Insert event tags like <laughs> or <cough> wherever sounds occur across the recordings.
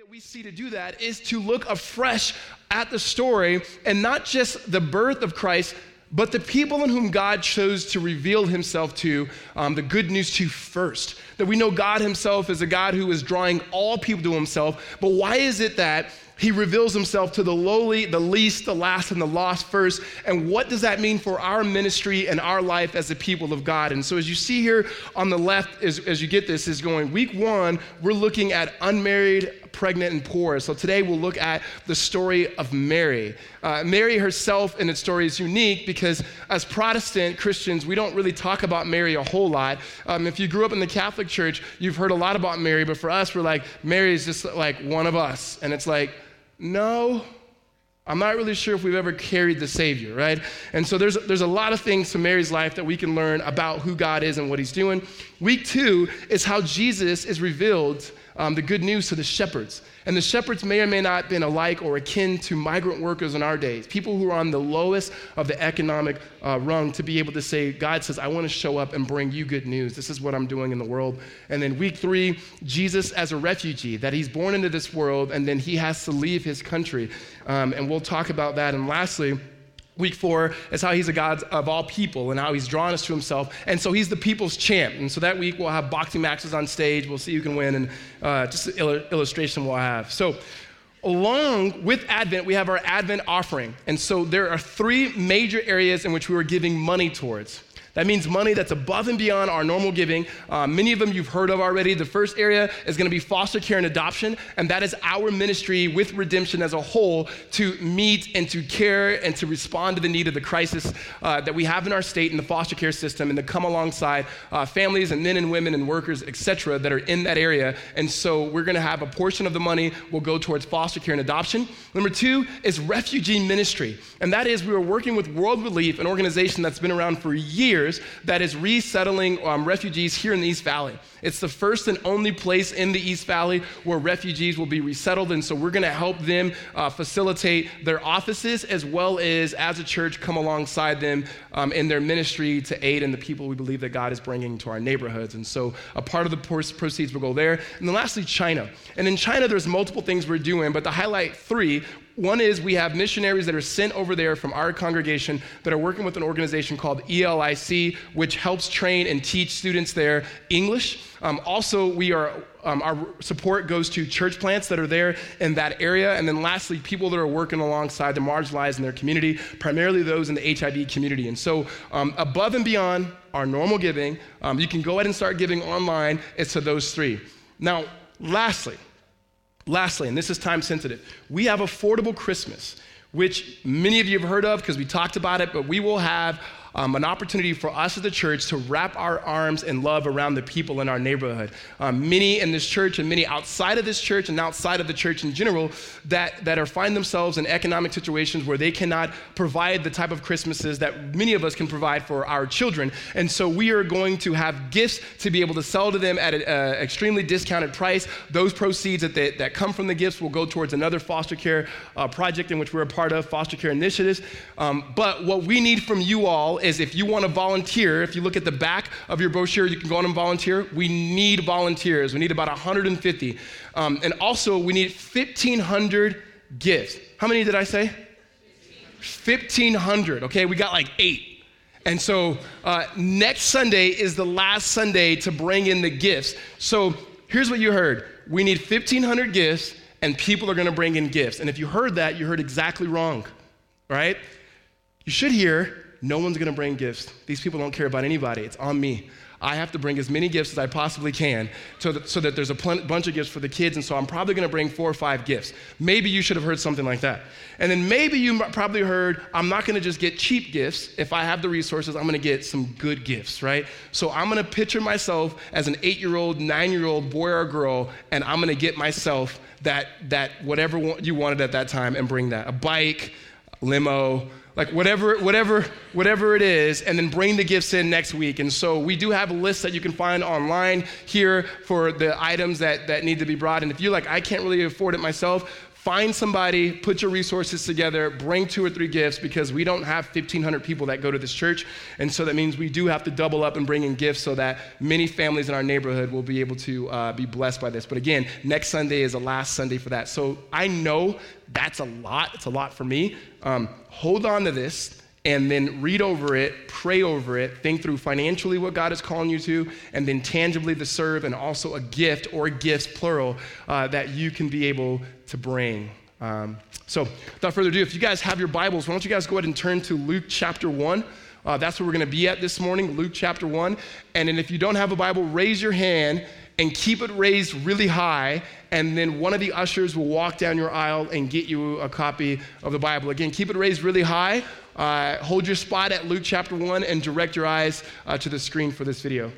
that we see to do that is to look afresh at the story and not just the birth of Christ, but the people in whom God chose to reveal himself to, um, the good news to first. That we know God himself is a God who is drawing all people to himself. But why is it that he reveals himself to the lowly, the least, the last, and the lost first. And what does that mean for our ministry and our life as the people of God? And so, as you see here on the left, as, as you get this, is going week one, we're looking at unmarried, pregnant, and poor. So, today we'll look at the story of Mary. Uh, Mary herself and its story is unique because, as Protestant Christians, we don't really talk about Mary a whole lot. Um, if you grew up in the Catholic Church, you've heard a lot about Mary, but for us, we're like, Mary is just like one of us. And it's like, no, I'm not really sure if we've ever carried the Savior, right? And so there's, there's a lot of things from Mary's life that we can learn about who God is and what He's doing. Week two is how Jesus is revealed um, the good news to the shepherds. And the shepherds may or may not have been alike or akin to migrant workers in our days, people who are on the lowest of the economic uh, rung to be able to say, God says, I want to show up and bring you good news. This is what I'm doing in the world. And then week three, Jesus as a refugee, that he's born into this world and then he has to leave his country. Um, and we'll talk about that. And lastly, Week four is how he's a God of all people and how he's drawn us to himself. And so he's the people's champ. And so that week we'll have boxing matches on stage. We'll see who can win and uh, just an illustration we'll have. So, along with Advent, we have our Advent offering. And so there are three major areas in which we are giving money towards. That means money that's above and beyond our normal giving. Uh, many of them you've heard of already. The first area is going to be foster care and adoption, and that is our ministry with redemption as a whole to meet and to care and to respond to the need of the crisis uh, that we have in our state in the foster care system and to come alongside uh, families and men and women and workers, etc., that are in that area. And so we're going to have a portion of the money will go towards foster care and adoption. Number two is refugee ministry, and that is we are working with World Relief, an organization that's been around for years years that is resettling um, refugees here in the East Valley. It's the first and only place in the East Valley where refugees will be resettled. And so we're going to help them uh, facilitate their offices as well as, as a church, come alongside them um, in their ministry to aid in the people we believe that God is bringing to our neighborhoods. And so a part of the proceeds will go there. And then lastly, China. And in China, there's multiple things we're doing, but to highlight three, one is we have missionaries that are sent over there from our congregation that are working with an organization called ELIC, which helps train and teach students there English. Um, also, we are um, our support goes to church plants that are there in that area, and then lastly, people that are working alongside the marginalized in their community, primarily those in the HIV community. And so, um, above and beyond our normal giving, um, you can go ahead and start giving online. It's to those three. Now, lastly. Lastly, and this is time sensitive, we have Affordable Christmas, which many of you have heard of because we talked about it, but we will have um, an opportunity for us as a church to wrap our arms in love around the people in our neighborhood. Um, many in this church and many outside of this church and outside of the church in general that, that are find themselves in economic situations where they cannot provide the type of Christmases that many of us can provide for our children. And so we are going to have gifts to be able to sell to them at an extremely discounted price. Those proceeds that, they, that come from the gifts will go towards another foster care uh, project in which we're a part of, foster care initiatives. Um, but what we need from you all is if you want to volunteer, if you look at the back of your brochure, you can go on and volunteer. We need volunteers. We need about 150. Um, and also, we need 1,500 gifts. How many did I say? 1,500. Okay, we got like eight. And so uh, next Sunday is the last Sunday to bring in the gifts. So here's what you heard we need 1,500 gifts, and people are going to bring in gifts. And if you heard that, you heard exactly wrong, right? You should hear no one's to bring gifts. These people don't care about anybody. It's on me. I have to bring as many gifts as I possibly can so that, so that there's a pl- bunch of gifts for the kids, and so I'm probably going to bring four or five gifts. Maybe you should have heard something like that. And then maybe you probably heard, I'm not going to just get cheap gifts. If I have the resources, I'm going to get some good gifts, right? So I'm going to picture myself as an eight year old, nine year old boy or girl, and I'm going to get myself that, that whatever you wanted at that time and bring that a bike, limo, like whatever whatever whatever it is and then bring the gifts in next week. And so we do have a list that you can find online here for the items that that need to be brought. And if you're like i can't really afford it myself find somebody, put your resources together, bring two or three gifts because we don't have 1,500 people that go to this church. And so that means we do have to double up and bring in gifts so that many families in our neighborhood will be able to uh, be blessed by this. But again, next Sunday is the last Sunday for that. So I know that's a lot. It's a lot for me. Um, hold on to this and then read over it, pray over it, think through financially what God is calling you to, and then tangibly the serve, and also a gift or gifts, plural, uh, that you can be able to bring. Um, so, without further ado, if you guys have your Bibles, why don't you guys go ahead and turn to Luke chapter 1. Uh, that's where we're going to be at this morning, Luke chapter 1. And then if you don't have a Bible, raise your hand and keep it raised really high, and then one of the ushers will walk down your aisle and get you a copy of the Bible. Again, keep it raised really high. Uh, hold your spot at Luke chapter 1 and direct your eyes uh, to the screen for this video.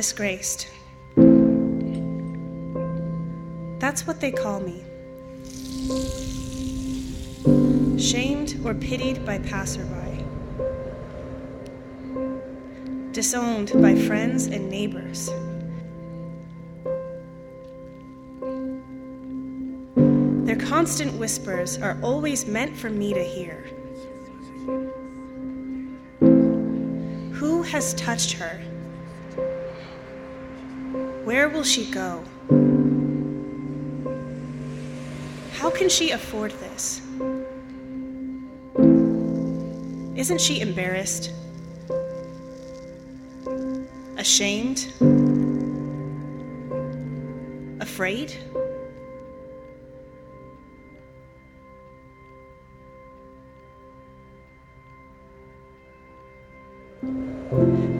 Disgraced. That's what they call me. Shamed or pitied by passerby. Disowned by friends and neighbors. Their constant whispers are always meant for me to hear. Who has touched her? Where will she go? How can she afford this? Isn't she embarrassed? Ashamed? Afraid?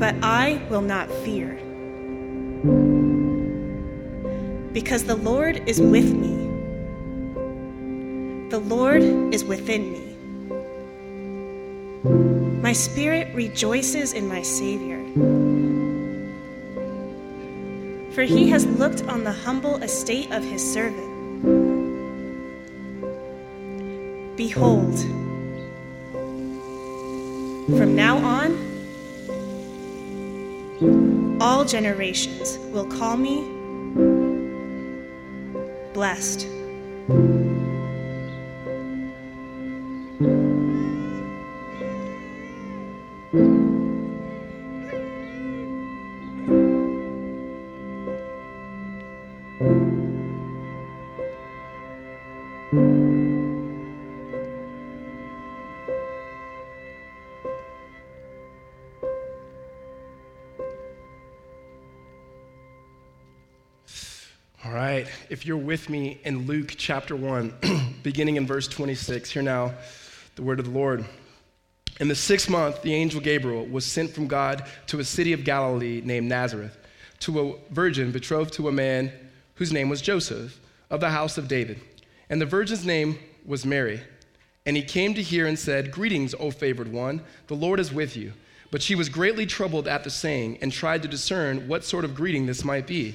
But I will not fear. Because the Lord is with me. The Lord is within me. My spirit rejoices in my Savior. For he has looked on the humble estate of his servant. Behold, from now on, all generations will call me blessed. If you're with me in Luke chapter 1, <clears throat> beginning in verse 26, hear now the word of the Lord. In the sixth month, the angel Gabriel was sent from God to a city of Galilee named Nazareth, to a virgin betrothed to a man whose name was Joseph, of the house of David. And the virgin's name was Mary. And he came to her and said, Greetings, O favored one, the Lord is with you. But she was greatly troubled at the saying, and tried to discern what sort of greeting this might be.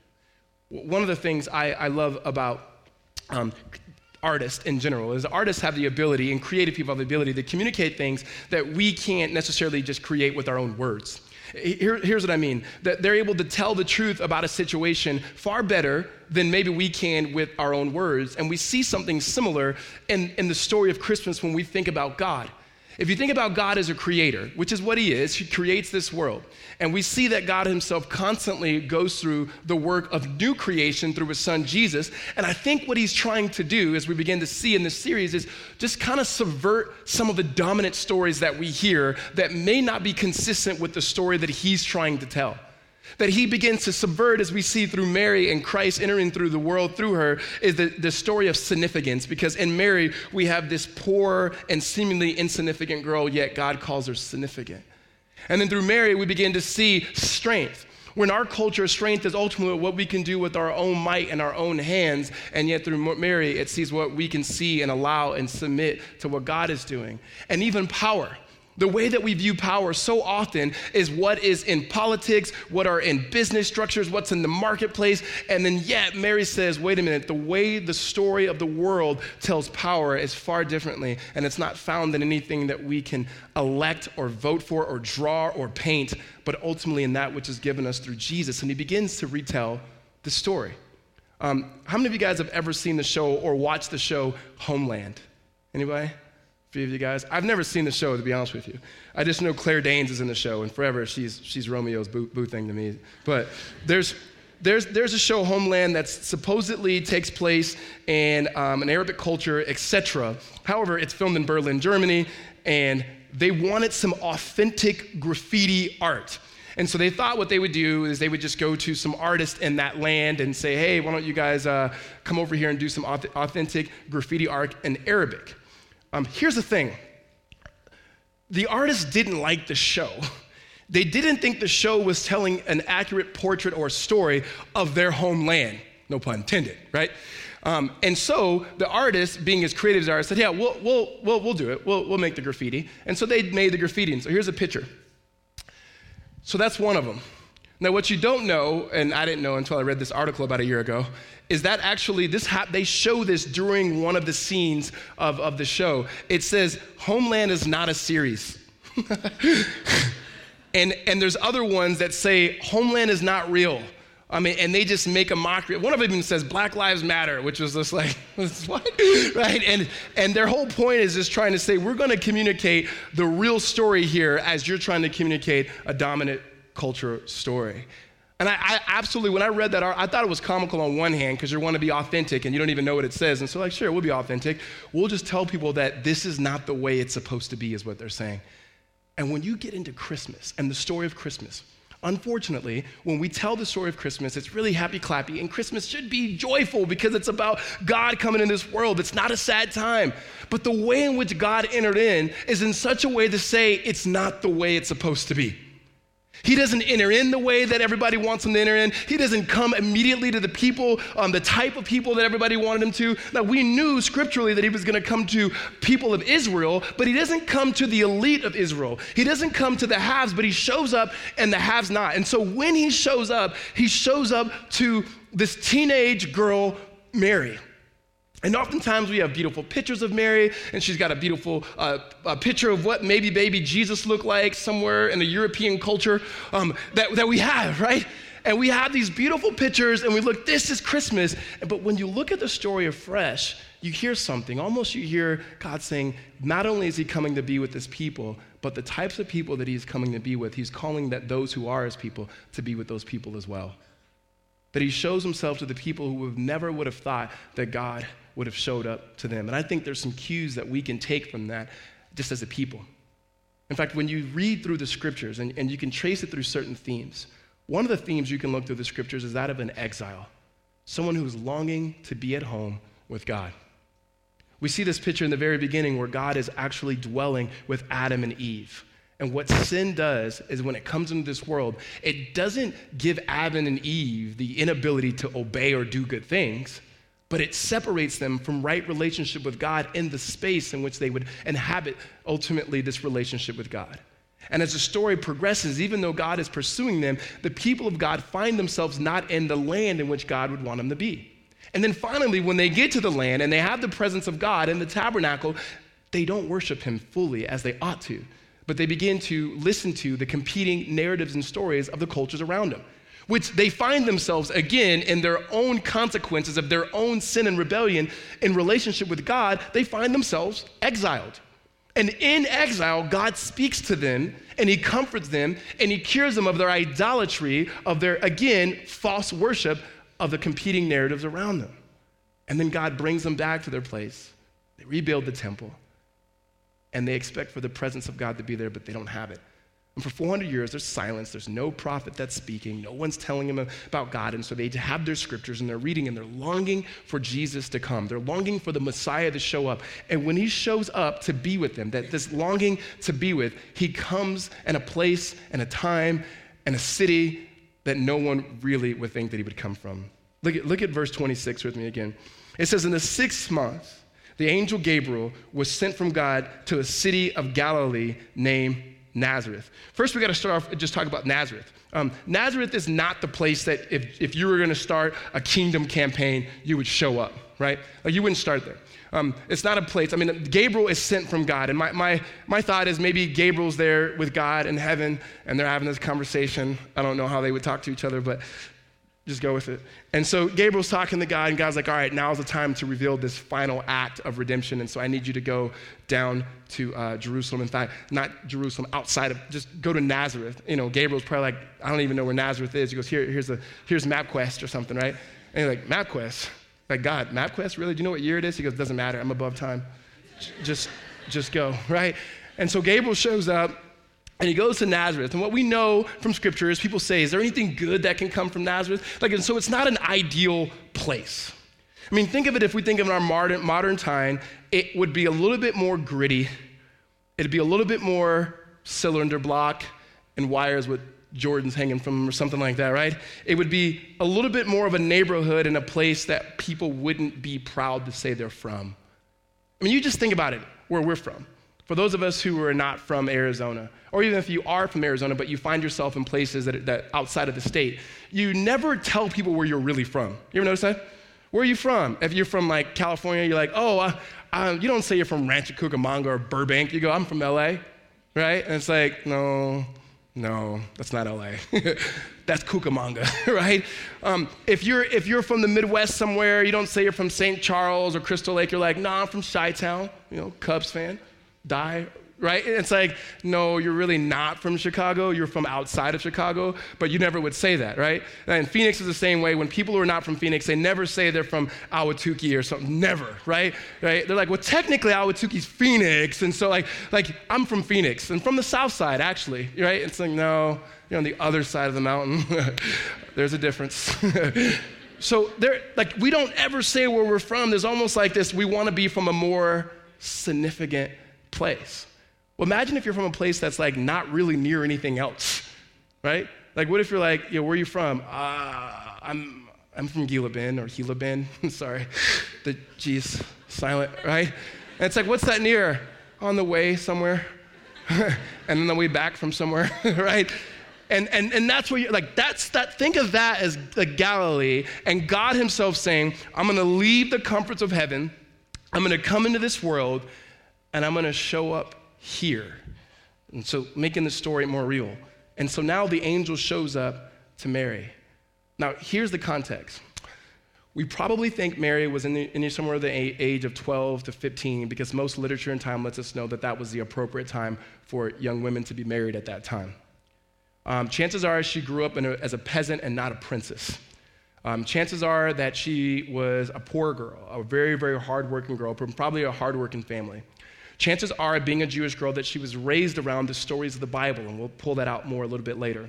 One of the things I, I love about um, artists in general is artists have the ability and creative people have the ability to communicate things that we can't necessarily just create with our own words. Here, here's what I mean that they're able to tell the truth about a situation far better than maybe we can with our own words. And we see something similar in, in the story of Christmas when we think about God. If you think about God as a creator, which is what he is, he creates this world. And we see that God himself constantly goes through the work of new creation through his son Jesus. And I think what he's trying to do, as we begin to see in this series, is just kind of subvert some of the dominant stories that we hear that may not be consistent with the story that he's trying to tell. That he begins to subvert as we see through Mary and Christ entering through the world through her is the, the story of significance. Because in Mary, we have this poor and seemingly insignificant girl, yet God calls her significant. And then through Mary, we begin to see strength. When our culture, strength is ultimately what we can do with our own might and our own hands, and yet through Mary, it sees what we can see and allow and submit to what God is doing. And even power. The way that we view power so often is what is in politics, what are in business structures, what's in the marketplace. And then, yet, Mary says, wait a minute, the way the story of the world tells power is far differently. And it's not found in anything that we can elect or vote for or draw or paint, but ultimately in that which is given us through Jesus. And he begins to retell the story. Um, how many of you guys have ever seen the show or watched the show Homeland? Anybody? Few of you guys. I've never seen the show, to be honest with you. I just know Claire Danes is in the show, and forever she's, she's Romeo's boo, boo thing to me. But there's, there's, there's a show, Homeland, that supposedly takes place in um, an Arabic culture, etc. However, it's filmed in Berlin, Germany, and they wanted some authentic graffiti art. And so they thought what they would do is they would just go to some artist in that land and say, hey, why don't you guys uh, come over here and do some authentic graffiti art in Arabic. Um, here's the thing the artists didn't like the show. They didn't think the show was telling an accurate portrait or story of their homeland. No pun intended, right? Um, and so the artist, being as creative as artists, said, Yeah, we'll, we'll, we'll, we'll do it. We'll, we'll make the graffiti. And so they made the graffiti. And so here's a picture. So that's one of them. Now, what you don't know, and I didn't know until I read this article about a year ago, is that actually this they show this during one of the scenes of, of the show. It says Homeland is not a series. <laughs> and, and there's other ones that say Homeland is not real. I mean, and they just make a mockery. One of them even says Black Lives Matter, which was just like, <laughs> what? <laughs> right? And, and their whole point is just trying to say, we're going to communicate the real story here as you're trying to communicate a dominant culture story. And I, I, absolutely, when I read that, I thought it was comical on one hand because you want to be authentic and you don't even know what it says. And so, like, sure, we'll be authentic. We'll just tell people that this is not the way it's supposed to be, is what they're saying. And when you get into Christmas and the story of Christmas, unfortunately, when we tell the story of Christmas, it's really happy clappy, and Christmas should be joyful because it's about God coming in this world. It's not a sad time. But the way in which God entered in is in such a way to say it's not the way it's supposed to be. He doesn't enter in the way that everybody wants him to enter in. He doesn't come immediately to the people, um, the type of people that everybody wanted him to. Now, we knew scripturally that he was going to come to people of Israel, but he doesn't come to the elite of Israel. He doesn't come to the haves, but he shows up and the haves not. And so when he shows up, he shows up to this teenage girl, Mary. And oftentimes we have beautiful pictures of Mary, and she's got a beautiful uh, a picture of what maybe baby Jesus looked like somewhere in the European culture um, that, that we have, right? And we have these beautiful pictures, and we look, this is Christmas. But when you look at the story afresh, you hear something. Almost you hear God saying, not only is He coming to be with His people, but the types of people that He's coming to be with, He's calling that those who are His people to be with those people as well. That He shows Himself to the people who have never would have thought that God would have showed up to them. And I think there's some cues that we can take from that just as a people. In fact, when you read through the scriptures and, and you can trace it through certain themes, one of the themes you can look through the scriptures is that of an exile, someone who is longing to be at home with God. We see this picture in the very beginning where God is actually dwelling with Adam and Eve. And what sin does is when it comes into this world, it doesn't give Adam and Eve the inability to obey or do good things but it separates them from right relationship with God in the space in which they would inhabit ultimately this relationship with God. And as the story progresses, even though God is pursuing them, the people of God find themselves not in the land in which God would want them to be. And then finally, when they get to the land and they have the presence of God in the tabernacle, they don't worship Him fully as they ought to, but they begin to listen to the competing narratives and stories of the cultures around them which they find themselves again in their own consequences of their own sin and rebellion in relationship with God, they find themselves exiled. And in exile, God speaks to them and he comforts them and he cures them of their idolatry, of their, again, false worship of the competing narratives around them. And then God brings them back to their place. They rebuild the temple and they expect for the presence of God to be there, but they don't have it. And for 400 years, there's silence. There's no prophet that's speaking. No one's telling them about God. And so they have their scriptures and they're reading and they're longing for Jesus to come. They're longing for the Messiah to show up. And when he shows up to be with them, that this longing to be with, he comes in a place and a time and a city that no one really would think that he would come from. Look at, look at verse 26 with me again. It says, In the sixth month, the angel Gabriel was sent from God to a city of Galilee named Nazareth. First, we got to start off just talk about Nazareth. Um, Nazareth is not the place that if, if you were going to start a kingdom campaign, you would show up, right? Like you wouldn't start there. Um, it's not a place. I mean, Gabriel is sent from God. And my, my, my thought is maybe Gabriel's there with God in heaven and they're having this conversation. I don't know how they would talk to each other, but just go with it. And so Gabriel's talking to God, and God's like, all right, now's the time to reveal this final act of redemption. And so I need you to go down to uh, Jerusalem. In fact, not Jerusalem, outside of, just go to Nazareth. You know, Gabriel's probably like, I don't even know where Nazareth is. He goes, Here, here's, a, here's MapQuest or something, right? And he's like, MapQuest? Like, God, MapQuest, really? Do you know what year it is? He goes, Doesn't matter. I'm above time. Just, just go, <laughs> right? And so Gabriel shows up and he goes to Nazareth. And what we know from scripture is people say, Is there anything good that can come from Nazareth? Like, and so it's not an ideal place. I mean, think of it if we think of in our modern, modern time, it would be a little bit more gritty. It'd be a little bit more cylinder block and wires with Jordans hanging from or something like that, right? It would be a little bit more of a neighborhood and a place that people wouldn't be proud to say they're from. I mean, you just think about it, where we're from. For those of us who are not from Arizona, or even if you are from Arizona, but you find yourself in places that, that outside of the state, you never tell people where you're really from. You ever notice that? Where are you from? If you're from like California, you're like, oh, uh, uh, you don't say you're from Rancho Cucamonga or Burbank. You go, I'm from LA, right? And it's like, no, no, that's not LA. <laughs> that's Cucamonga, <laughs> right? Um, if, you're, if you're from the Midwest somewhere, you don't say you're from St. Charles or Crystal Lake. You're like, no, nah, I'm from Chi Town, you know, Cubs fan, die right? It's like, no, you're really not from Chicago. You're from outside of Chicago, but you never would say that, right? And Phoenix is the same way. When people who are not from Phoenix, they never say they're from Ahwatukee or something. Never, right? Right? They're like, well, technically Ahwatukee's Phoenix, and so like, like I'm from Phoenix and from the South Side, actually, right? It's like, no, you're on the other side of the mountain. <laughs> There's a difference. <laughs> so there, like, we don't ever say where we're from. There's almost like this. We want to be from a more significant place. Well, imagine if you're from a place that's like not really near anything else, right? Like, what if you're like, yo, where are you from? Uh, I'm, I'm from Gila Bend or Gila Bend. <laughs> Sorry, the G's silent, right? And it's like, what's that near? On the way somewhere, <laughs> and then the way back from somewhere, <laughs> right? And, and, and that's where you're like, that's that, think of that as the Galilee and God Himself saying, I'm gonna leave the comforts of heaven, I'm gonna come into this world, and I'm gonna show up here. And so making the story more real. And so now the angel shows up to Mary. Now, here's the context. We probably think Mary was in, the, in somewhere the age of 12 to 15 because most literature and time lets us know that that was the appropriate time for young women to be married at that time. Um, chances are she grew up a, as a peasant and not a princess. Um, chances are that she was a poor girl, a very, very hardworking girl, from probably a hardworking family chances are, being a Jewish girl, that she was raised around the stories of the Bible, and we'll pull that out more a little bit later.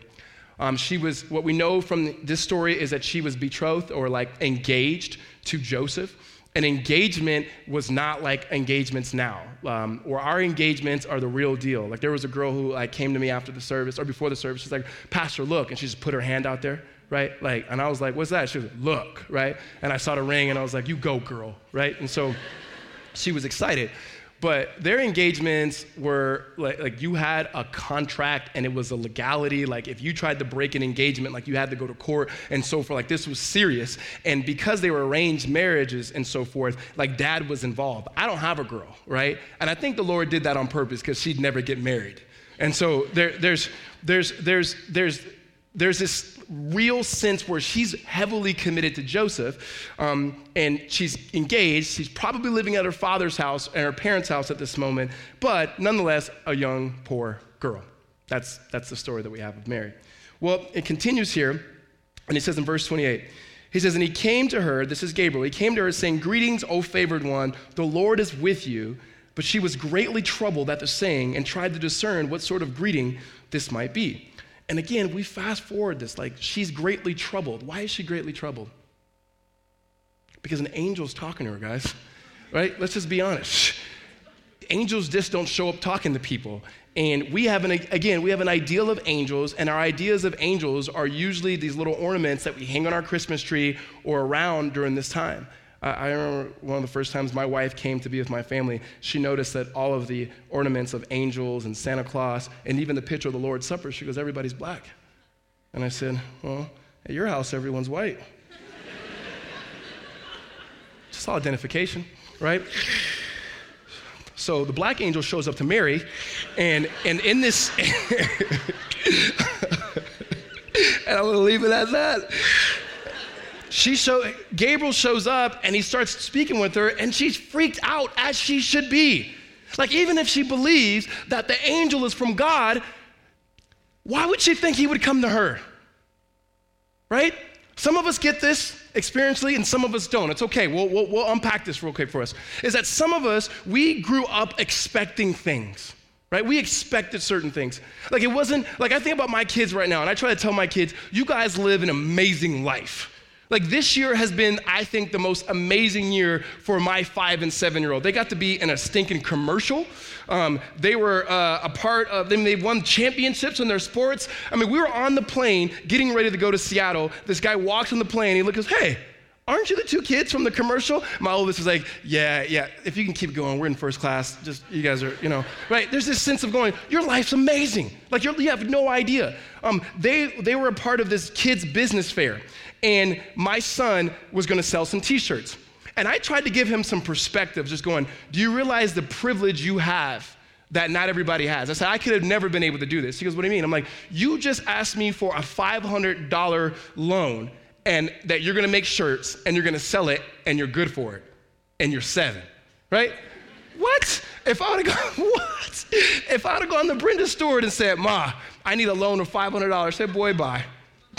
Um, she was, what we know from this story is that she was betrothed or like engaged to Joseph. An engagement was not like engagements now, um, or our engagements are the real deal. Like there was a girl who like came to me after the service or before the service. She's like, "Pastor, look," and she just put her hand out there, right? Like, and I was like, "What's that?" She was like, "Look," right? And I saw the ring, and I was like, "You go, girl," right? And so she was excited. But their engagements were like, like you had a contract and it was a legality. Like if you tried to break an engagement, like you had to go to court and so forth. Like this was serious. And because they were arranged marriages and so forth, like dad was involved. I don't have a girl, right? And I think the Lord did that on purpose because she'd never get married. And so there, there's, there's, there's, there's, there's this real sense where she's heavily committed to Joseph um, and she's engaged. She's probably living at her father's house and her parents' house at this moment, but nonetheless, a young, poor girl. That's, that's the story that we have of Mary. Well, it continues here, and he says in verse 28, he says, And he came to her, this is Gabriel, he came to her saying, Greetings, O favored one, the Lord is with you. But she was greatly troubled at the saying and tried to discern what sort of greeting this might be. And again, we fast forward this like she's greatly troubled. Why is she greatly troubled? Because an angel's talking to her, guys. <laughs> Right? Let's just be honest. <laughs> Angels just don't show up talking to people. And we have an, again, we have an ideal of angels, and our ideas of angels are usually these little ornaments that we hang on our Christmas tree or around during this time. I remember one of the first times my wife came to be with my family, she noticed that all of the ornaments of angels and Santa Claus and even the picture of the Lord's Supper, she goes, everybody's black. And I said, Well, at your house, everyone's white. <laughs> Just all identification, right? So the black angel shows up to Mary, and, and in this, <laughs> and I'm gonna leave it at that. She show, Gabriel shows up and he starts speaking with her, and she's freaked out as she should be. Like, even if she believes that the angel is from God, why would she think he would come to her? Right? Some of us get this experientially and some of us don't. It's okay. We'll, we'll, we'll, unpack this real quick for us. Is that some of us, we grew up expecting things, right? We expected certain things. Like it wasn't, like I think about my kids right now and I try to tell my kids, you guys live an amazing life. Like this year has been, I think, the most amazing year for my five and seven year old. They got to be in a stinking commercial. Um, they were uh, a part of, them. they won championships in their sports. I mean, we were on the plane getting ready to go to Seattle. This guy walks on the plane. He looks, goes, hey, aren't you the two kids from the commercial? My oldest was like, yeah, yeah, if you can keep going, we're in first class. Just, you guys are, you know, right? There's this sense of going, your life's amazing. Like, you have no idea. Um, they, they were a part of this kids' business fair and my son was gonna sell some t shirts. And I tried to give him some perspective, just going, Do you realize the privilege you have that not everybody has? I said, I could have never been able to do this. He goes, What do you mean? I'm like, You just asked me for a $500 loan and that you're gonna make shirts and you're gonna sell it and you're good for it. And you're seven, right? What? If I would have <laughs> gone, what? If I would have gone to Brenda Stewart and said, Ma, I need a loan of $500, said, boy, bye.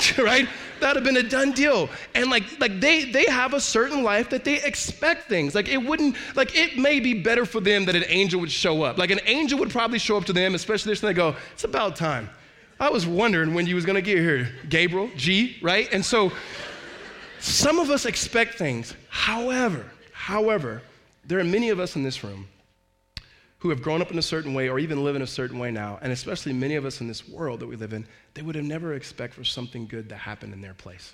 <laughs> right? That'd have been a done deal. And like, like they, they have a certain life that they expect things. Like it wouldn't, like it may be better for them that an angel would show up. Like an angel would probably show up to them, especially this, and they go, it's about time. I was wondering when you was gonna get here, Gabriel, G, right? And so some of us expect things. However, however, there are many of us in this room who have grown up in a certain way or even live in a certain way now, and especially many of us in this world that we live in, they would have never expect for something good to happen in their place.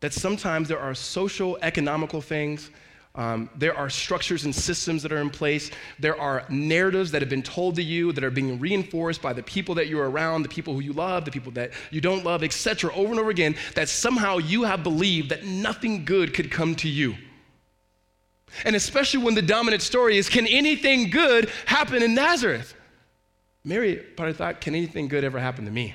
That sometimes there are social, economical things, um, there are structures and systems that are in place. There are narratives that have been told to you that are being reinforced by the people that you're around, the people who you love, the people that you don't love, etc., over and over again, that somehow you have believed that nothing good could come to you. And especially when the dominant story is can anything good happen in Nazareth? Mary probably thought, can anything good ever happen to me?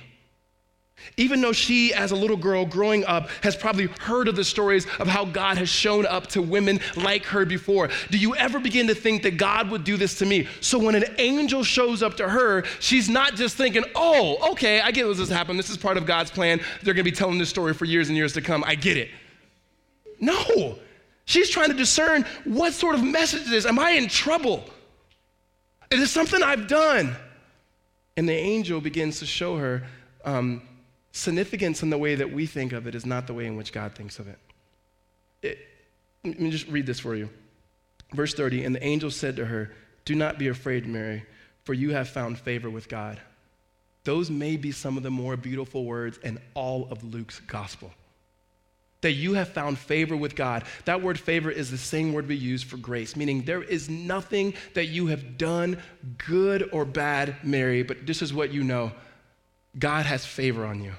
Even though she, as a little girl growing up, has probably heard of the stories of how God has shown up to women like her before, do you ever begin to think that God would do this to me? So when an angel shows up to her, she's not just thinking, oh, okay, I get what's this happened. This is part of God's plan. They're going to be telling this story for years and years to come. I get it. No, She's trying to discern what sort of message it is. Am I in trouble? Is it something I've done? And the angel begins to show her um, significance in the way that we think of it is not the way in which God thinks of it. it. Let me just read this for you. Verse 30 And the angel said to her, Do not be afraid, Mary, for you have found favor with God. Those may be some of the more beautiful words in all of Luke's gospel that you have found favor with God. That word favor is the same word we use for grace, meaning there is nothing that you have done, good or bad, Mary, but this is what you know God has favor on you.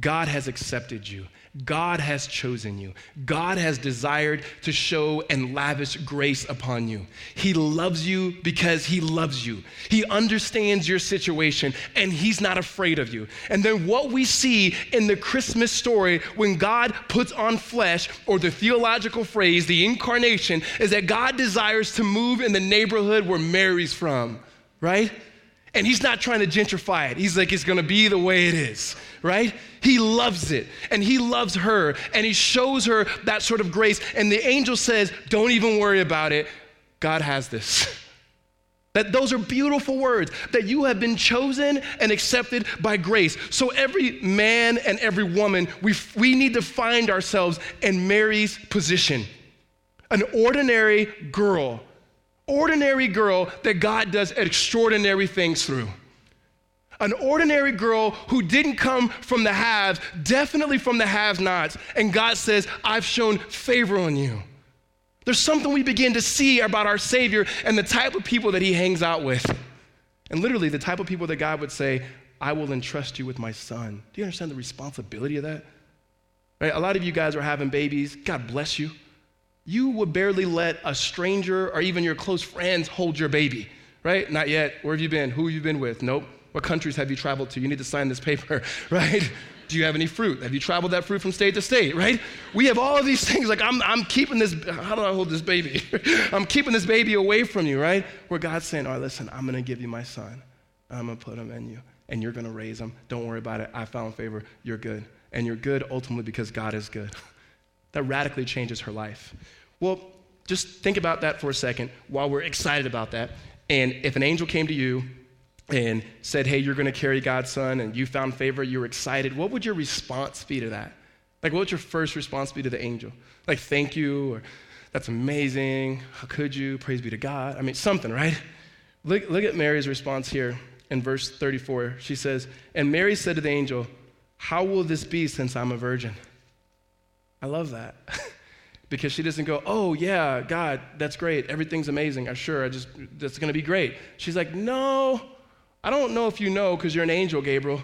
God has accepted you. God has chosen you. God has desired to show and lavish grace upon you. He loves you because He loves you. He understands your situation and He's not afraid of you. And then what we see in the Christmas story when God puts on flesh, or the theological phrase, the incarnation, is that God desires to move in the neighborhood where Mary's from, right? And He's not trying to gentrify it. He's like, it's gonna be the way it is right? He loves it and he loves her and he shows her that sort of grace. And the angel says, Don't even worry about it. God has this. <laughs> That those are beautiful words, that you have been chosen and accepted by grace. So every man and every woman, we, we need to find ourselves in Mary's position. An ordinary girl, ordinary girl that God does extraordinary things through. An ordinary girl who didn't come from the haves, definitely from the have nots. And God says, I've shown favor on you. There's something we begin to see about our Savior and the type of people that He hangs out with. And literally, the type of people that God would say, I will entrust you with my son. Do you understand the responsibility of that? Right? A lot of you guys are having babies. God bless you. You would barely let a stranger or even your close friends hold your baby, right? Not yet. Where have you been? Who have you been with? Nope. What countries have you traveled to? You need to sign this paper, <laughs> right? Do you have any fruit? Have you traveled that fruit from state to state, right? We have all of these things like, I'm, I'm keeping this, how do I hold this baby? <laughs> I'm keeping this baby away from you, right? Where God's saying, all right, listen, I'm going to give you my son. I'm going to put him in you, and you're going to raise him. Don't worry about it. I found favor. You're good. And you're good ultimately because God is good. <laughs> that radically changes her life. Well, just think about that for a second while we're excited about that. And if an angel came to you and said, Hey, you're going to carry God's son, and you found favor, you're excited, what would your response be to that? Like, what would your first response be to the angel? Like, thank you, or that's amazing, how could you, praise be to God? I mean, something, right? Look, look at Mary's response here in verse 34. She says, And Mary said to the angel, How will this be since I'm a virgin? I love that. <laughs> because she doesn't go, "Oh yeah, God, that's great. Everything's amazing. I'm sure. I just that's going to be great." She's like, "No, I don't know if you know because you're an angel, Gabriel,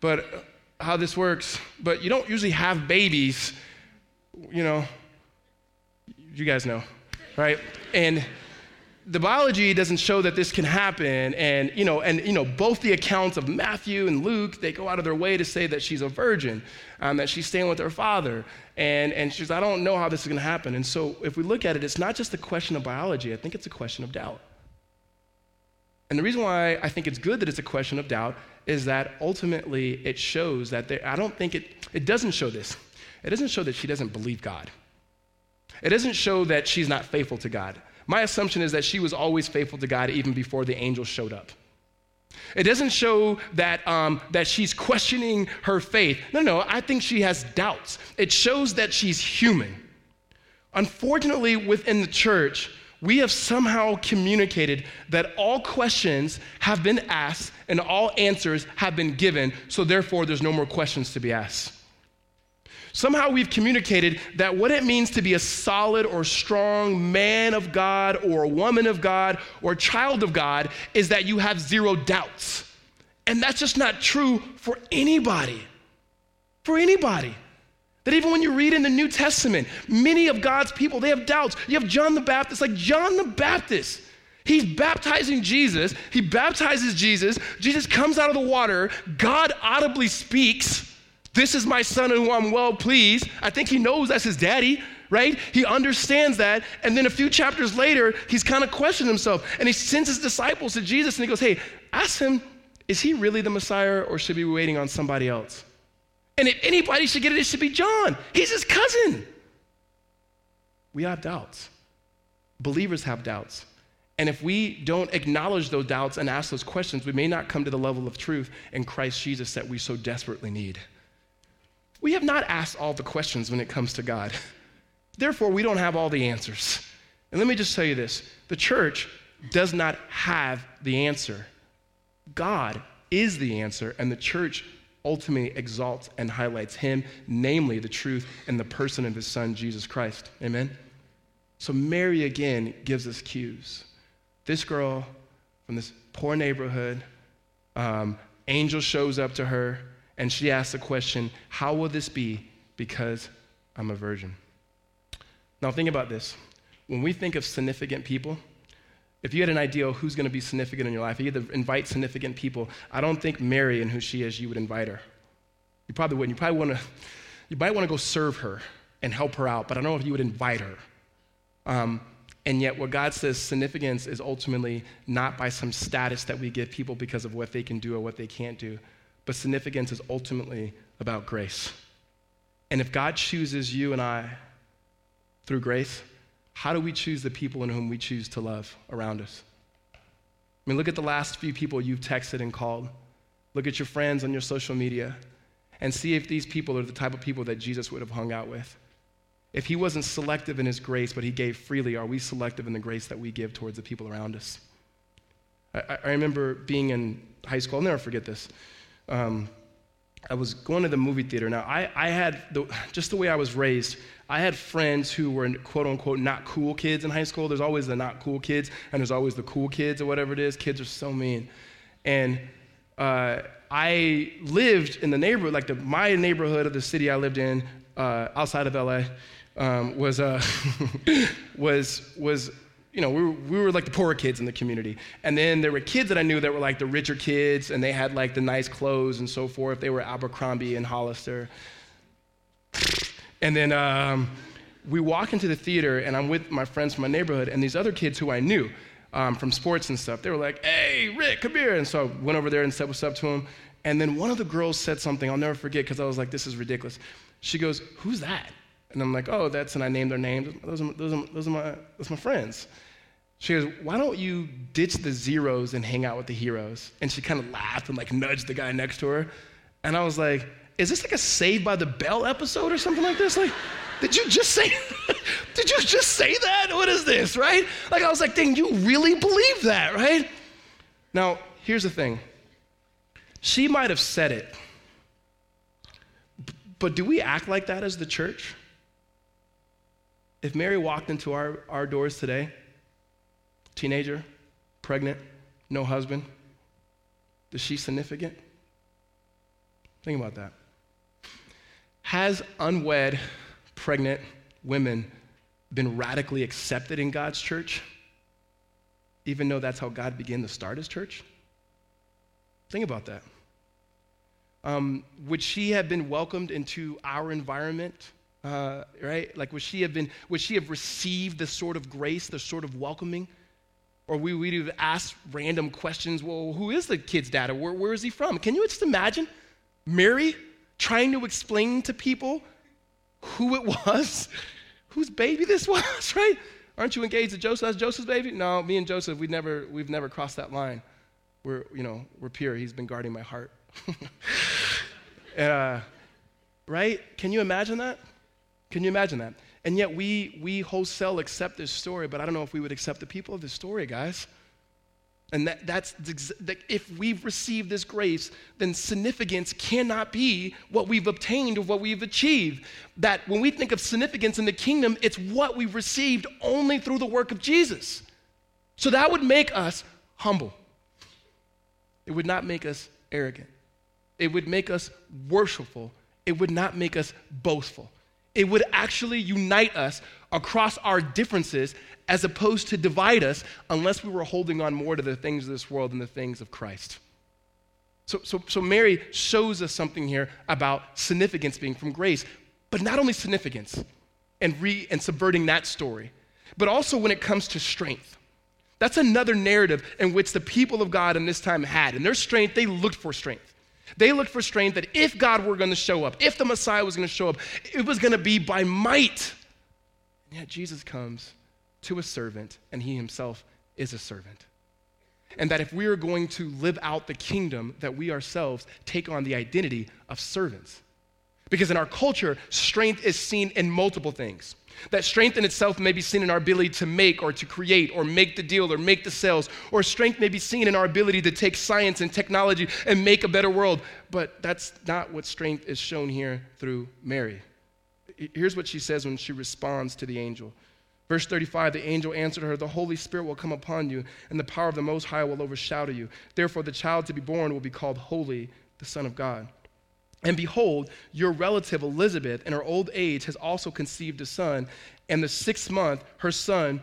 but uh, how this works, but you don't usually have babies, you know. You guys know, right? And the biology doesn't show that this can happen and you know and you know both the accounts of matthew and luke they go out of their way to say that she's a virgin um, that she's staying with her father and and she's i don't know how this is going to happen and so if we look at it it's not just a question of biology i think it's a question of doubt and the reason why I think it's good that it's a question of doubt is that ultimately it shows that there, I don't think it, it doesn't show this. It doesn't show that she doesn't believe God. It doesn't show that she's not faithful to God. My assumption is that she was always faithful to God even before the angel showed up. It doesn't show that, um, that she's questioning her faith. No, no, I think she has doubts. It shows that she's human. Unfortunately, within the church, we have somehow communicated that all questions have been asked and all answers have been given, so therefore there's no more questions to be asked. Somehow we've communicated that what it means to be a solid or strong man of God or a woman of God or child of God is that you have zero doubts. And that's just not true for anybody. For anybody. That even when you read in the New Testament, many of God's people, they have doubts. You have John the Baptist, like John the Baptist. He's baptizing Jesus. He baptizes Jesus. Jesus comes out of the water. God audibly speaks, This is my son in whom I'm well pleased. I think he knows that's his daddy, right? He understands that. And then a few chapters later, he's kind of questioned himself. And he sends his disciples to Jesus and he goes, Hey, ask him, is he really the Messiah or should we be waiting on somebody else? And if anybody should get it, it should be John. He's his cousin. We have doubts. Believers have doubts. And if we don't acknowledge those doubts and ask those questions, we may not come to the level of truth in Christ Jesus that we so desperately need. We have not asked all the questions when it comes to God. <laughs> Therefore, we don't have all the answers. And let me just tell you this the church does not have the answer. God is the answer, and the church ultimately exalts and highlights him, namely the truth and the person of his son, Jesus Christ. Amen? So Mary again gives us cues. This girl from this poor neighborhood, um, angel shows up to her and she asked the question, How will this be? Because I'm a virgin. Now, think about this. When we think of significant people, if you had an idea of who's going to be significant in your life, you to invite significant people. I don't think Mary and who she is, you would invite her. You probably wouldn't. You probably want to, you might want to go serve her and help her out, but I don't know if you would invite her. Um, and yet, what God says significance is ultimately not by some status that we give people because of what they can do or what they can't do, but significance is ultimately about grace. And if God chooses you and I through grace, how do we choose the people in whom we choose to love around us? I mean, look at the last few people you've texted and called. Look at your friends on your social media and see if these people are the type of people that Jesus would have hung out with. If he wasn't selective in his grace, but he gave freely, are we selective in the grace that we give towards the people around us? I, I remember being in high school, I'll never forget this. Um, I was going to the movie theater. Now, I, I had, the, just the way I was raised, I had friends who were quote unquote not cool kids in high school. There's always the not cool kids, and there's always the cool kids or whatever it is. Kids are so mean. And uh, I lived in the neighborhood, like the, my neighborhood of the city I lived in uh, outside of LA um, was, uh, <laughs> was, was you know, we were, we were like the poorer kids in the community. And then there were kids that I knew that were like the richer kids, and they had like the nice clothes and so forth. They were Abercrombie and Hollister. And then um, we walk into the theater, and I'm with my friends from my neighborhood, and these other kids who I knew um, from sports and stuff. They were like, hey, Rick, come here. And so I went over there and said what's up to him. And then one of the girls said something I'll never forget because I was like, this is ridiculous. She goes, who's that? And I'm like, oh, that's, and I named their names. Those are, those are, those are, my, those are my friends. She goes, why don't you ditch the zeros and hang out with the heroes? And she kind of laughed and like nudged the guy next to her. And I was like, is this like a Saved by the Bell episode or something like this? Like, did you just say, <laughs> did you just say that? What is this, right? Like, I was like, dang, you really believe that, right? Now, here's the thing. She might have said it, but do we act like that as the church? If Mary walked into our, our doors today, teenager, pregnant, no husband, is she significant? Think about that. Has unwed, pregnant women been radically accepted in God's church, even though that's how God began to start his church? Think about that. Um, would she have been welcomed into our environment uh, right? Like, would she have been, would she have received the sort of grace, the sort of welcoming? Or we would have asked random questions. Well, who is the kid's dad? Or where, where is he from? Can you just imagine Mary trying to explain to people who it <laughs> was, whose baby this was, <laughs> right? Aren't you engaged to Joseph? That's Joseph's baby? No, me and Joseph, we never, we've never crossed that line. We're, you know, we're pure. He's been guarding my heart. <laughs> uh, right? Can you imagine that? Can you imagine that? And yet we, we wholesale accept this story, but I don't know if we would accept the people of this story, guys. And that, that's that if we've received this grace, then significance cannot be what we've obtained or what we've achieved. That when we think of significance in the kingdom, it's what we've received only through the work of Jesus. So that would make us humble. It would not make us arrogant. It would make us worshipful. It would not make us boastful. It would actually unite us across our differences as opposed to divide us unless we were holding on more to the things of this world than the things of Christ. So, so, so Mary shows us something here about significance being from grace, but not only significance and, re, and subverting that story, but also when it comes to strength. That's another narrative in which the people of God in this time had. And their strength, they looked for strength. They looked for strength that if God were going to show up, if the Messiah was going to show up, it was going to be by might. And yet Jesus comes to a servant, and he himself is a servant. And that if we are going to live out the kingdom, that we ourselves take on the identity of servants. Because in our culture, strength is seen in multiple things. That strength in itself may be seen in our ability to make or to create or make the deal or make the sales, or strength may be seen in our ability to take science and technology and make a better world. But that's not what strength is shown here through Mary. Here's what she says when she responds to the angel. Verse 35 The angel answered her, The Holy Spirit will come upon you, and the power of the Most High will overshadow you. Therefore, the child to be born will be called Holy, the Son of God. And behold, your relative Elizabeth, in her old age, has also conceived a son. And the sixth month, her son,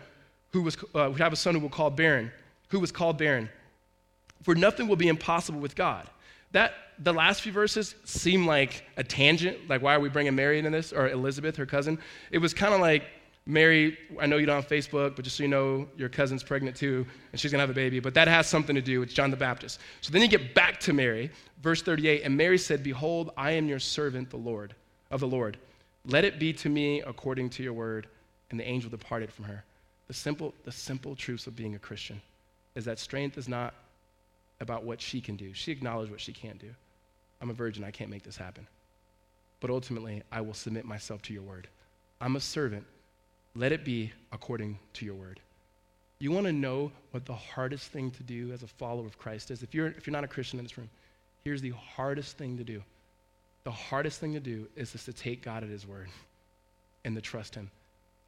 who was, uh, would have a son who will call barren, who was called barren. For nothing will be impossible with God. That the last few verses seem like a tangent. Like, why are we bringing Mary into this or Elizabeth, her cousin? It was kind of like Mary, I know you don't have Facebook, but just so you know, your cousin's pregnant too, and she's gonna have a baby. But that has something to do with John the Baptist. So then you get back to Mary, verse 38, and Mary said, Behold, I am your servant, the Lord, of the Lord. Let it be to me according to your word. And the angel departed from her. The simple, the simple truths of being a Christian. is that strength is not about what she can do. She acknowledged what she can't do. I'm a virgin, I can't make this happen. But ultimately, I will submit myself to your word. I'm a servant. Let it be according to your word. You want to know what the hardest thing to do as a follower of Christ is? If you're, if you're not a Christian in this room, here's the hardest thing to do. The hardest thing to do is just to take God at his word and to trust him.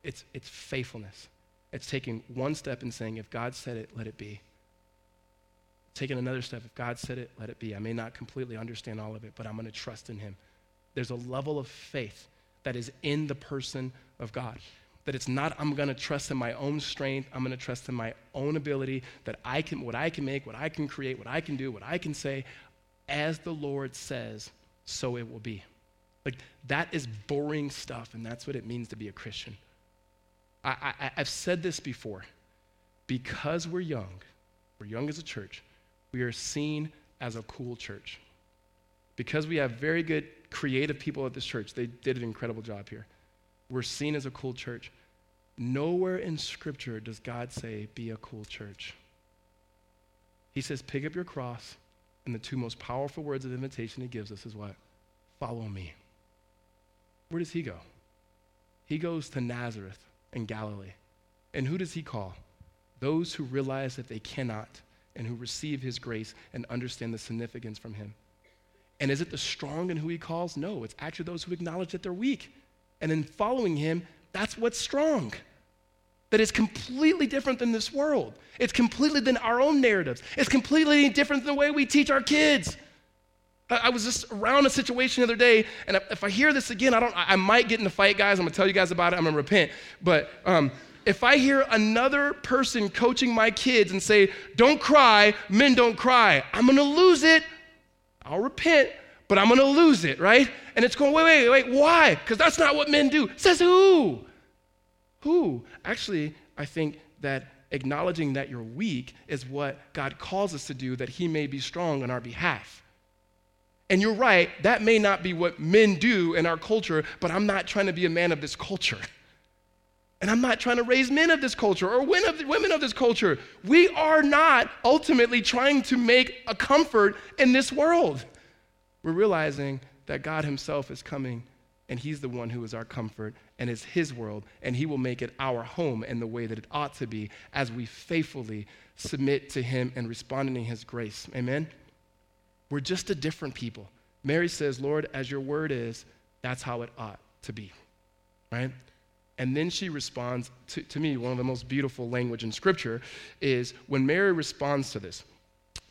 It's, it's faithfulness. It's taking one step and saying, if God said it, let it be. Taking another step, if God said it, let it be. I may not completely understand all of it, but I'm going to trust in him. There's a level of faith that is in the person of God. That it's not, I'm going to trust in my own strength. I'm going to trust in my own ability that I can, what I can make, what I can create, what I can do, what I can say. As the Lord says, so it will be. Like, that is boring stuff, and that's what it means to be a Christian. I, I, I've said this before. Because we're young, we're young as a church, we are seen as a cool church. Because we have very good creative people at this church, they did an incredible job here. We're seen as a cool church. Nowhere in Scripture does God say, be a cool church. He says, pick up your cross, and the two most powerful words of invitation he gives us is what? Follow me. Where does he go? He goes to Nazareth in Galilee. And who does he call? Those who realize that they cannot and who receive his grace and understand the significance from him. And is it the strong in who he calls? No, it's actually those who acknowledge that they're weak. And then following him, that's what's strong. That is completely different than this world. It's completely than our own narratives. It's completely different than the way we teach our kids. I was just around a situation the other day, and if I hear this again, I don't. I might get in a fight, guys. I'm gonna tell you guys about it. I'm gonna repent. But um, if I hear another person coaching my kids and say, "Don't cry, men don't cry," I'm gonna lose it. I'll repent, but I'm gonna lose it, right? And it's going, wait, wait, wait, why? Because that's not what men do. Says who? Who? Actually, I think that acknowledging that you're weak is what God calls us to do, that He may be strong on our behalf. And you're right, that may not be what men do in our culture, but I'm not trying to be a man of this culture. And I'm not trying to raise men of this culture or women of this culture. We are not ultimately trying to make a comfort in this world. We're realizing that God Himself is coming and He's the one who is our comfort and is His world, and He will make it our home in the way that it ought to be as we faithfully submit to Him and respond in His grace. Amen? We're just a different people. Mary says, Lord, as your word is, that's how it ought to be. Right? And then she responds to, to me, one of the most beautiful language in Scripture is when Mary responds to this,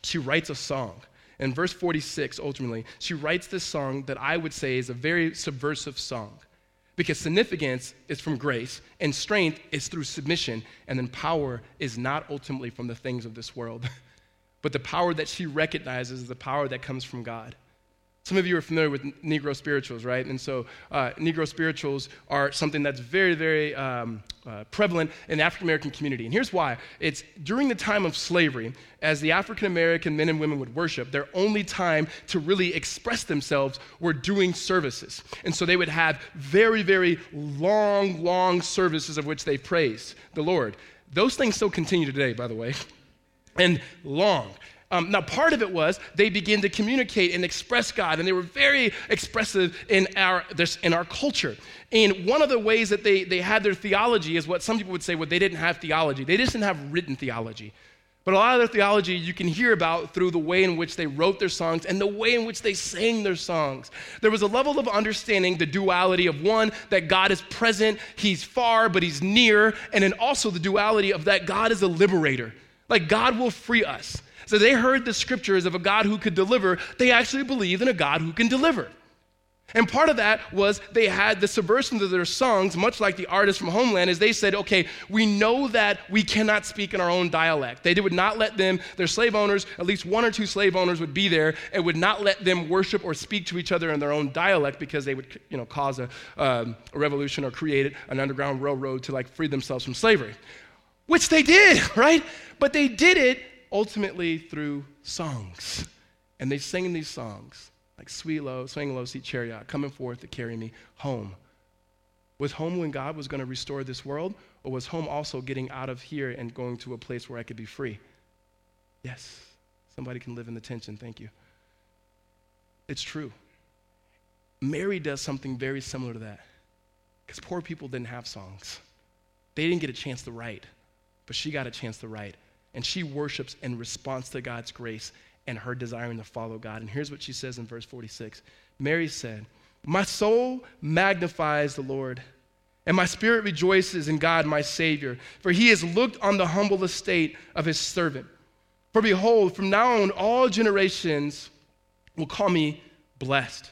she writes a song. In verse 46, ultimately, she writes this song that I would say is a very subversive song. Because significance is from grace, and strength is through submission, and then power is not ultimately from the things of this world. <laughs> But the power that she recognizes is the power that comes from God. Some of you are familiar with Negro spirituals, right? And so, uh, Negro spirituals are something that's very, very um, uh, prevalent in the African American community. And here's why it's during the time of slavery, as the African American men and women would worship, their only time to really express themselves were doing services. And so, they would have very, very long, long services of which they praised the Lord. Those things still continue today, by the way <laughs> and long. Um, now, part of it was they began to communicate and express God, and they were very expressive in our, this, in our culture. And one of the ways that they, they had their theology is what some people would say, well, they didn't have theology. They just didn't have written theology. But a lot of their theology you can hear about through the way in which they wrote their songs and the way in which they sang their songs. There was a level of understanding the duality of one, that God is present, He's far, but He's near, and then also the duality of that God is a liberator like God will free us. So they heard the scriptures of a God who could deliver. They actually believed in a God who can deliver. And part of that was they had the subversion of their songs, much like the artists from Homeland, is they said, okay, we know that we cannot speak in our own dialect. They would not let them, their slave owners, at least one or two slave owners would be there, and would not let them worship or speak to each other in their own dialect because they would, you know, cause a, um, a revolution or create an underground railroad to like free themselves from slavery which they did, <laughs> right? But they did it ultimately through songs. And they sang these songs like Sweet Low, Swing Low, See Chariot, coming forth to carry me home. Was home when God was going to restore this world, or was home also getting out of here and going to a place where I could be free? Yes, somebody can live in the tension. Thank you. It's true. Mary does something very similar to that because poor people didn't have songs. They didn't get a chance to write, but she got a chance to write. And she worships in response to God's grace and her desiring to follow God. And here's what she says in verse 46 Mary said, My soul magnifies the Lord, and my spirit rejoices in God, my Savior, for he has looked on the humble estate of his servant. For behold, from now on, all generations will call me blessed.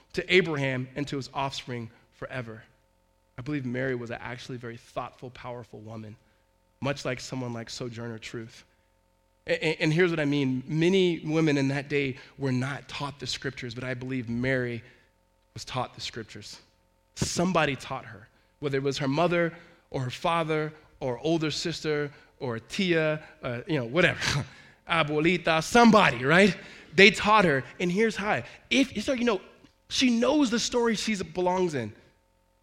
to Abraham and to his offspring forever. I believe Mary was actually a very thoughtful, powerful woman, much like someone like Sojourner Truth. And, here's what I mean many women in that day were not taught the scriptures, but I believe Mary was taught the scriptures. Somebody taught her, whether it was her mother or her father or older sister or tia, uh, you know, whatever, <laughs> abuelita, somebody, right? They taught her. And here's how. If so, you know, she knows the story she belongs in.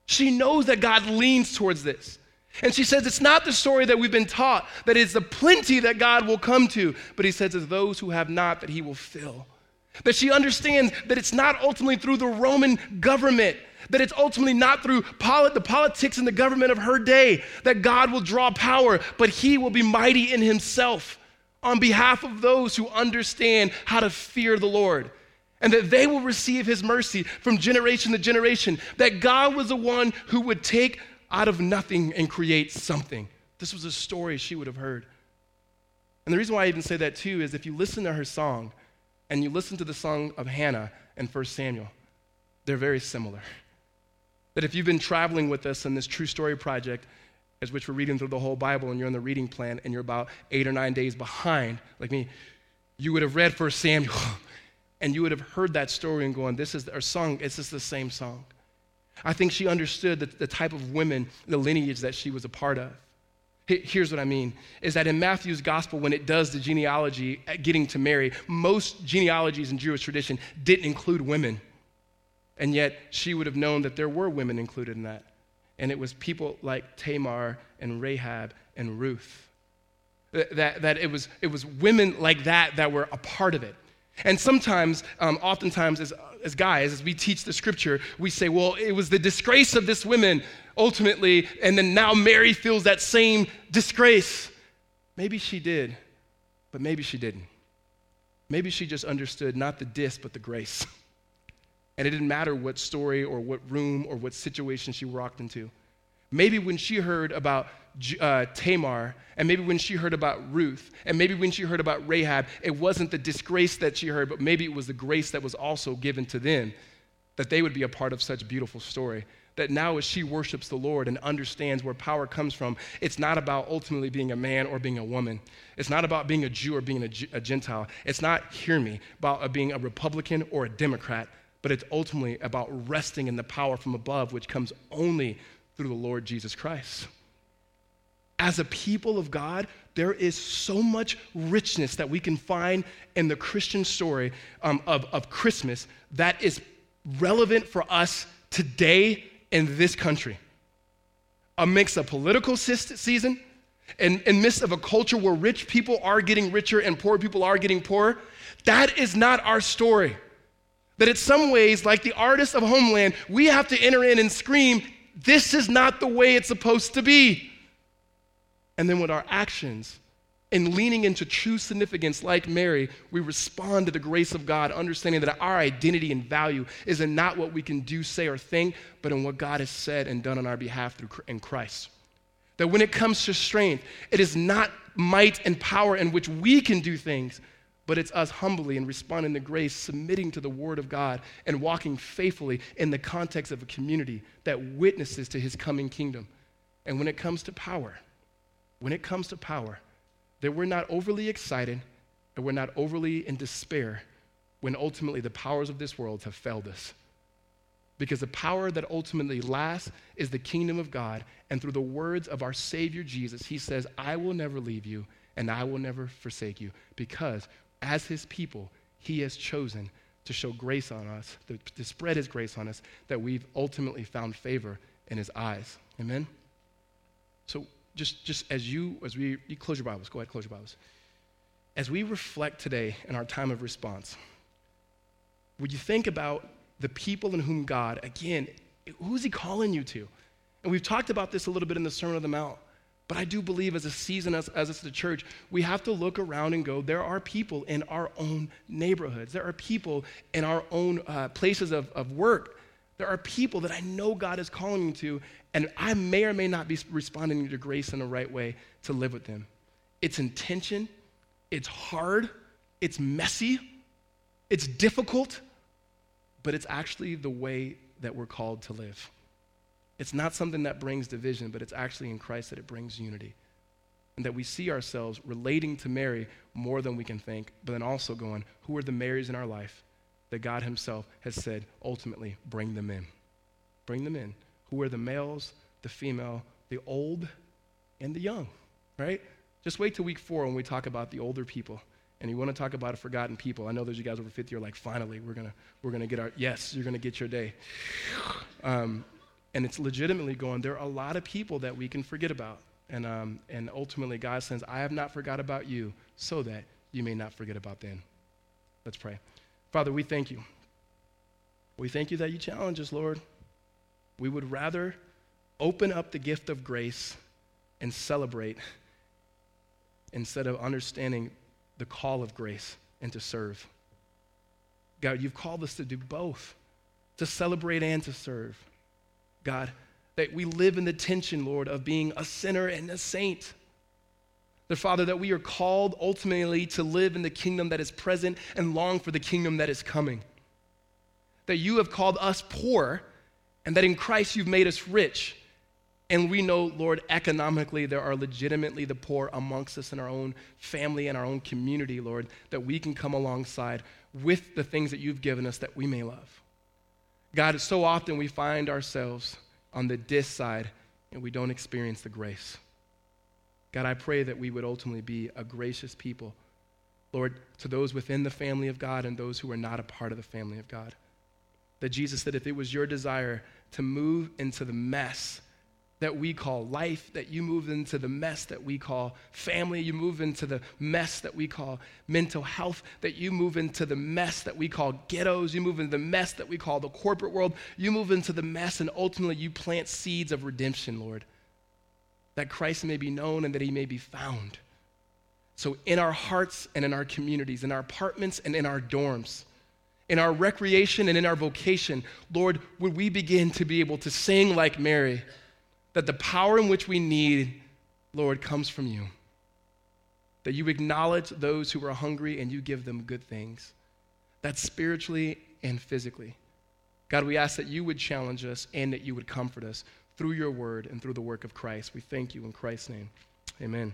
She knows that God leans towards this. And she says it's not the story that we've been taught, that it's the plenty that God will come to, but he says it's those who have not that he will fill. That she understands that it's not ultimately through the Roman government, that it's ultimately not through the politics and the government of her day that God will draw power, but he will be mighty in himself on behalf of those who understand how to fear the Lord and that they will receive his mercy from generation to generation. That God was the one who would take out of nothing and create something. This was a story she would have heard. And the reason why I even say that too is if you listen to her song and you listen to the song of Hannah in 1 Samuel, they're very similar. That if you've been traveling with us in this true story project, as which we're reading through the whole Bible and you're on the reading plan and you're about eight or nine days behind, like me, you would have read 1 Samuel <laughs> and you would have heard that story and going, this is our song, it's just the same song. I think she understood the, the type of women, the lineage that she was a part of. Here's what I mean is that in Matthew's gospel, when it does the genealogy uh, getting to Mary, most genealogies in Jewish tradition didn't include women. And yet she would have known that there were women included in that. And it was people like Tamar and Rahab and Ruth. That, that it, was, it was women like that that were a part of it. And sometimes, um, oftentimes, as, as guys, as we teach the scripture, we say, well, it was the disgrace of this woman ultimately, and then now Mary feels that same disgrace. Maybe she did, but maybe she didn't. Maybe she just understood not the dis, but the grace. And it didn't matter what story or what room or what situation she walked into. Maybe when she heard about uh, Tamar, and maybe when she heard about Ruth, and maybe when she heard about Rahab, it wasn't the disgrace that she heard, but maybe it was the grace that was also given to them, that they would be a part of such beautiful story. That now, as she worships the Lord and understands where power comes from, it's not about ultimately being a man or being a woman. It's not about being a Jew or being a, a Gentile. It's not, hear me, about uh, being a Republican or a Democrat, but it's ultimately about resting in the power from above, which comes only through the Lord Jesus Christ. As a people of God, there is so much richness that we can find in the Christian story um, of, of Christmas that is relevant for us today in this country. Amidst a political season, in, in midst of a culture where rich people are getting richer and poor people are getting poorer, that is not our story. That in some ways, like the artist of Homeland, we have to enter in and scream, this is not the way it's supposed to be. And then with our actions, in leaning into true significance like Mary, we respond to the grace of God, understanding that our identity and value is in not what we can do, say, or think, but in what God has said and done on our behalf through in Christ. That when it comes to strength, it is not might and power in which we can do things, but it's us humbly and responding to grace, submitting to the Word of God, and walking faithfully in the context of a community that witnesses to His coming kingdom. And when it comes to power, when it comes to power, that we're not overly excited and we're not overly in despair when ultimately the powers of this world have failed us. Because the power that ultimately lasts is the kingdom of God. And through the words of our Savior Jesus, He says, I will never leave you and I will never forsake you. Because as His people, He has chosen to show grace on us, to, spread His grace on us, that we've ultimately found favor in His eyes. Amen? So just, just as you, as we, you close your Bibles, go ahead, close your Bibles. As we reflect today in our time of response, would you think about the people in whom God, again, who's He calling you to? And we've talked about this a little bit in the Sermon on the Mount, but I do believe as a season, as, as it's the church, we have to look around and go, there are people in our own neighborhoods, there are people in our own uh, places of, of work. There are people that I know God is calling me to, and I may or may not be responding to grace in the right way to live with them. It's intention, it's hard, it's messy, it's difficult, but it's actually the way that we're called to live. It's not something that brings division, but it's actually in Christ that it brings unity. And that we see ourselves relating to Mary more than we can think, but then also going, who are the Marys in our life that God Himself has said, ultimately, bring them in? Bring them in. Who are the males, the female, the old, and the young, right? Just wait till week four when we talk about the older people and you want to talk about a forgotten people. I know those you guys over 50 are like, finally, we're going we're gonna get our, yes, you're going to get your day. Um, and it's legitimately going, there are a lot of people that we can forget about. And, um, and ultimately, God says, I have not forgot about you so that you may not forget about them. Let's pray. Father, we thank you. We thank you that you challenge us, Lord. We would rather open up the gift of grace and celebrate instead of understanding the call of grace and to serve. God, you've called us to do both, to celebrate and to serve. God, that we live in the tension, Lord, of being a sinner and a saint. The Father, that we are called ultimately to live in the kingdom that is present and long for the kingdom that is coming. That you have called us poor, and that in Christ you've made us rich. And we know, Lord, economically, there are legitimately the poor amongst us in our own family and our own community, Lord, that we can come alongside with the things that you've given us that we may love. God, so often we find ourselves on the dis side and we don't experience the grace. God, I pray that we would ultimately be a gracious people, Lord, to those within the family of God and those who are not a part of the family of God. That Jesus said, if it was your desire to move into the mess, that we call life, that you move into the mess that we call family, you move into the mess that we call mental health, that you move into the mess that we call ghettos, you move into the mess that we call the corporate world, you move into the mess, and ultimately you plant seeds of redemption, Lord, that Christ may be known and that he may be found. So, in our hearts and in our communities, in our apartments and in our dorms, in our recreation and in our vocation, Lord, would we begin to be able to sing like Mary? that the power in which we need, Lord, comes from you. That you acknowledge those who are hungry and you give them good things. That's spiritually and physically. God, we ask that you would challenge us and that you would comfort us through your word and through the work of Christ. We thank you in Christ's name. Amen.